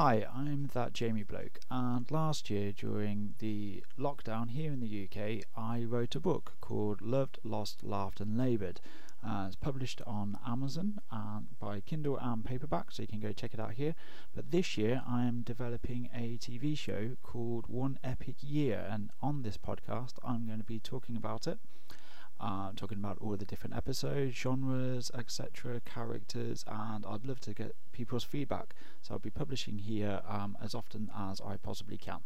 Hi, I'm that Jamie bloke, and last year during the lockdown here in the UK, I wrote a book called Loved, Lost, Laughed, and Laboured. Uh, it's published on Amazon and by Kindle and paperback, so you can go check it out here. But this year, I am developing a TV show called One Epic Year, and on this podcast, I'm going to be talking about it. Talking about all the different episodes, genres, etc., characters, and I'd love to get people's feedback. So I'll be publishing here um, as often as I possibly can.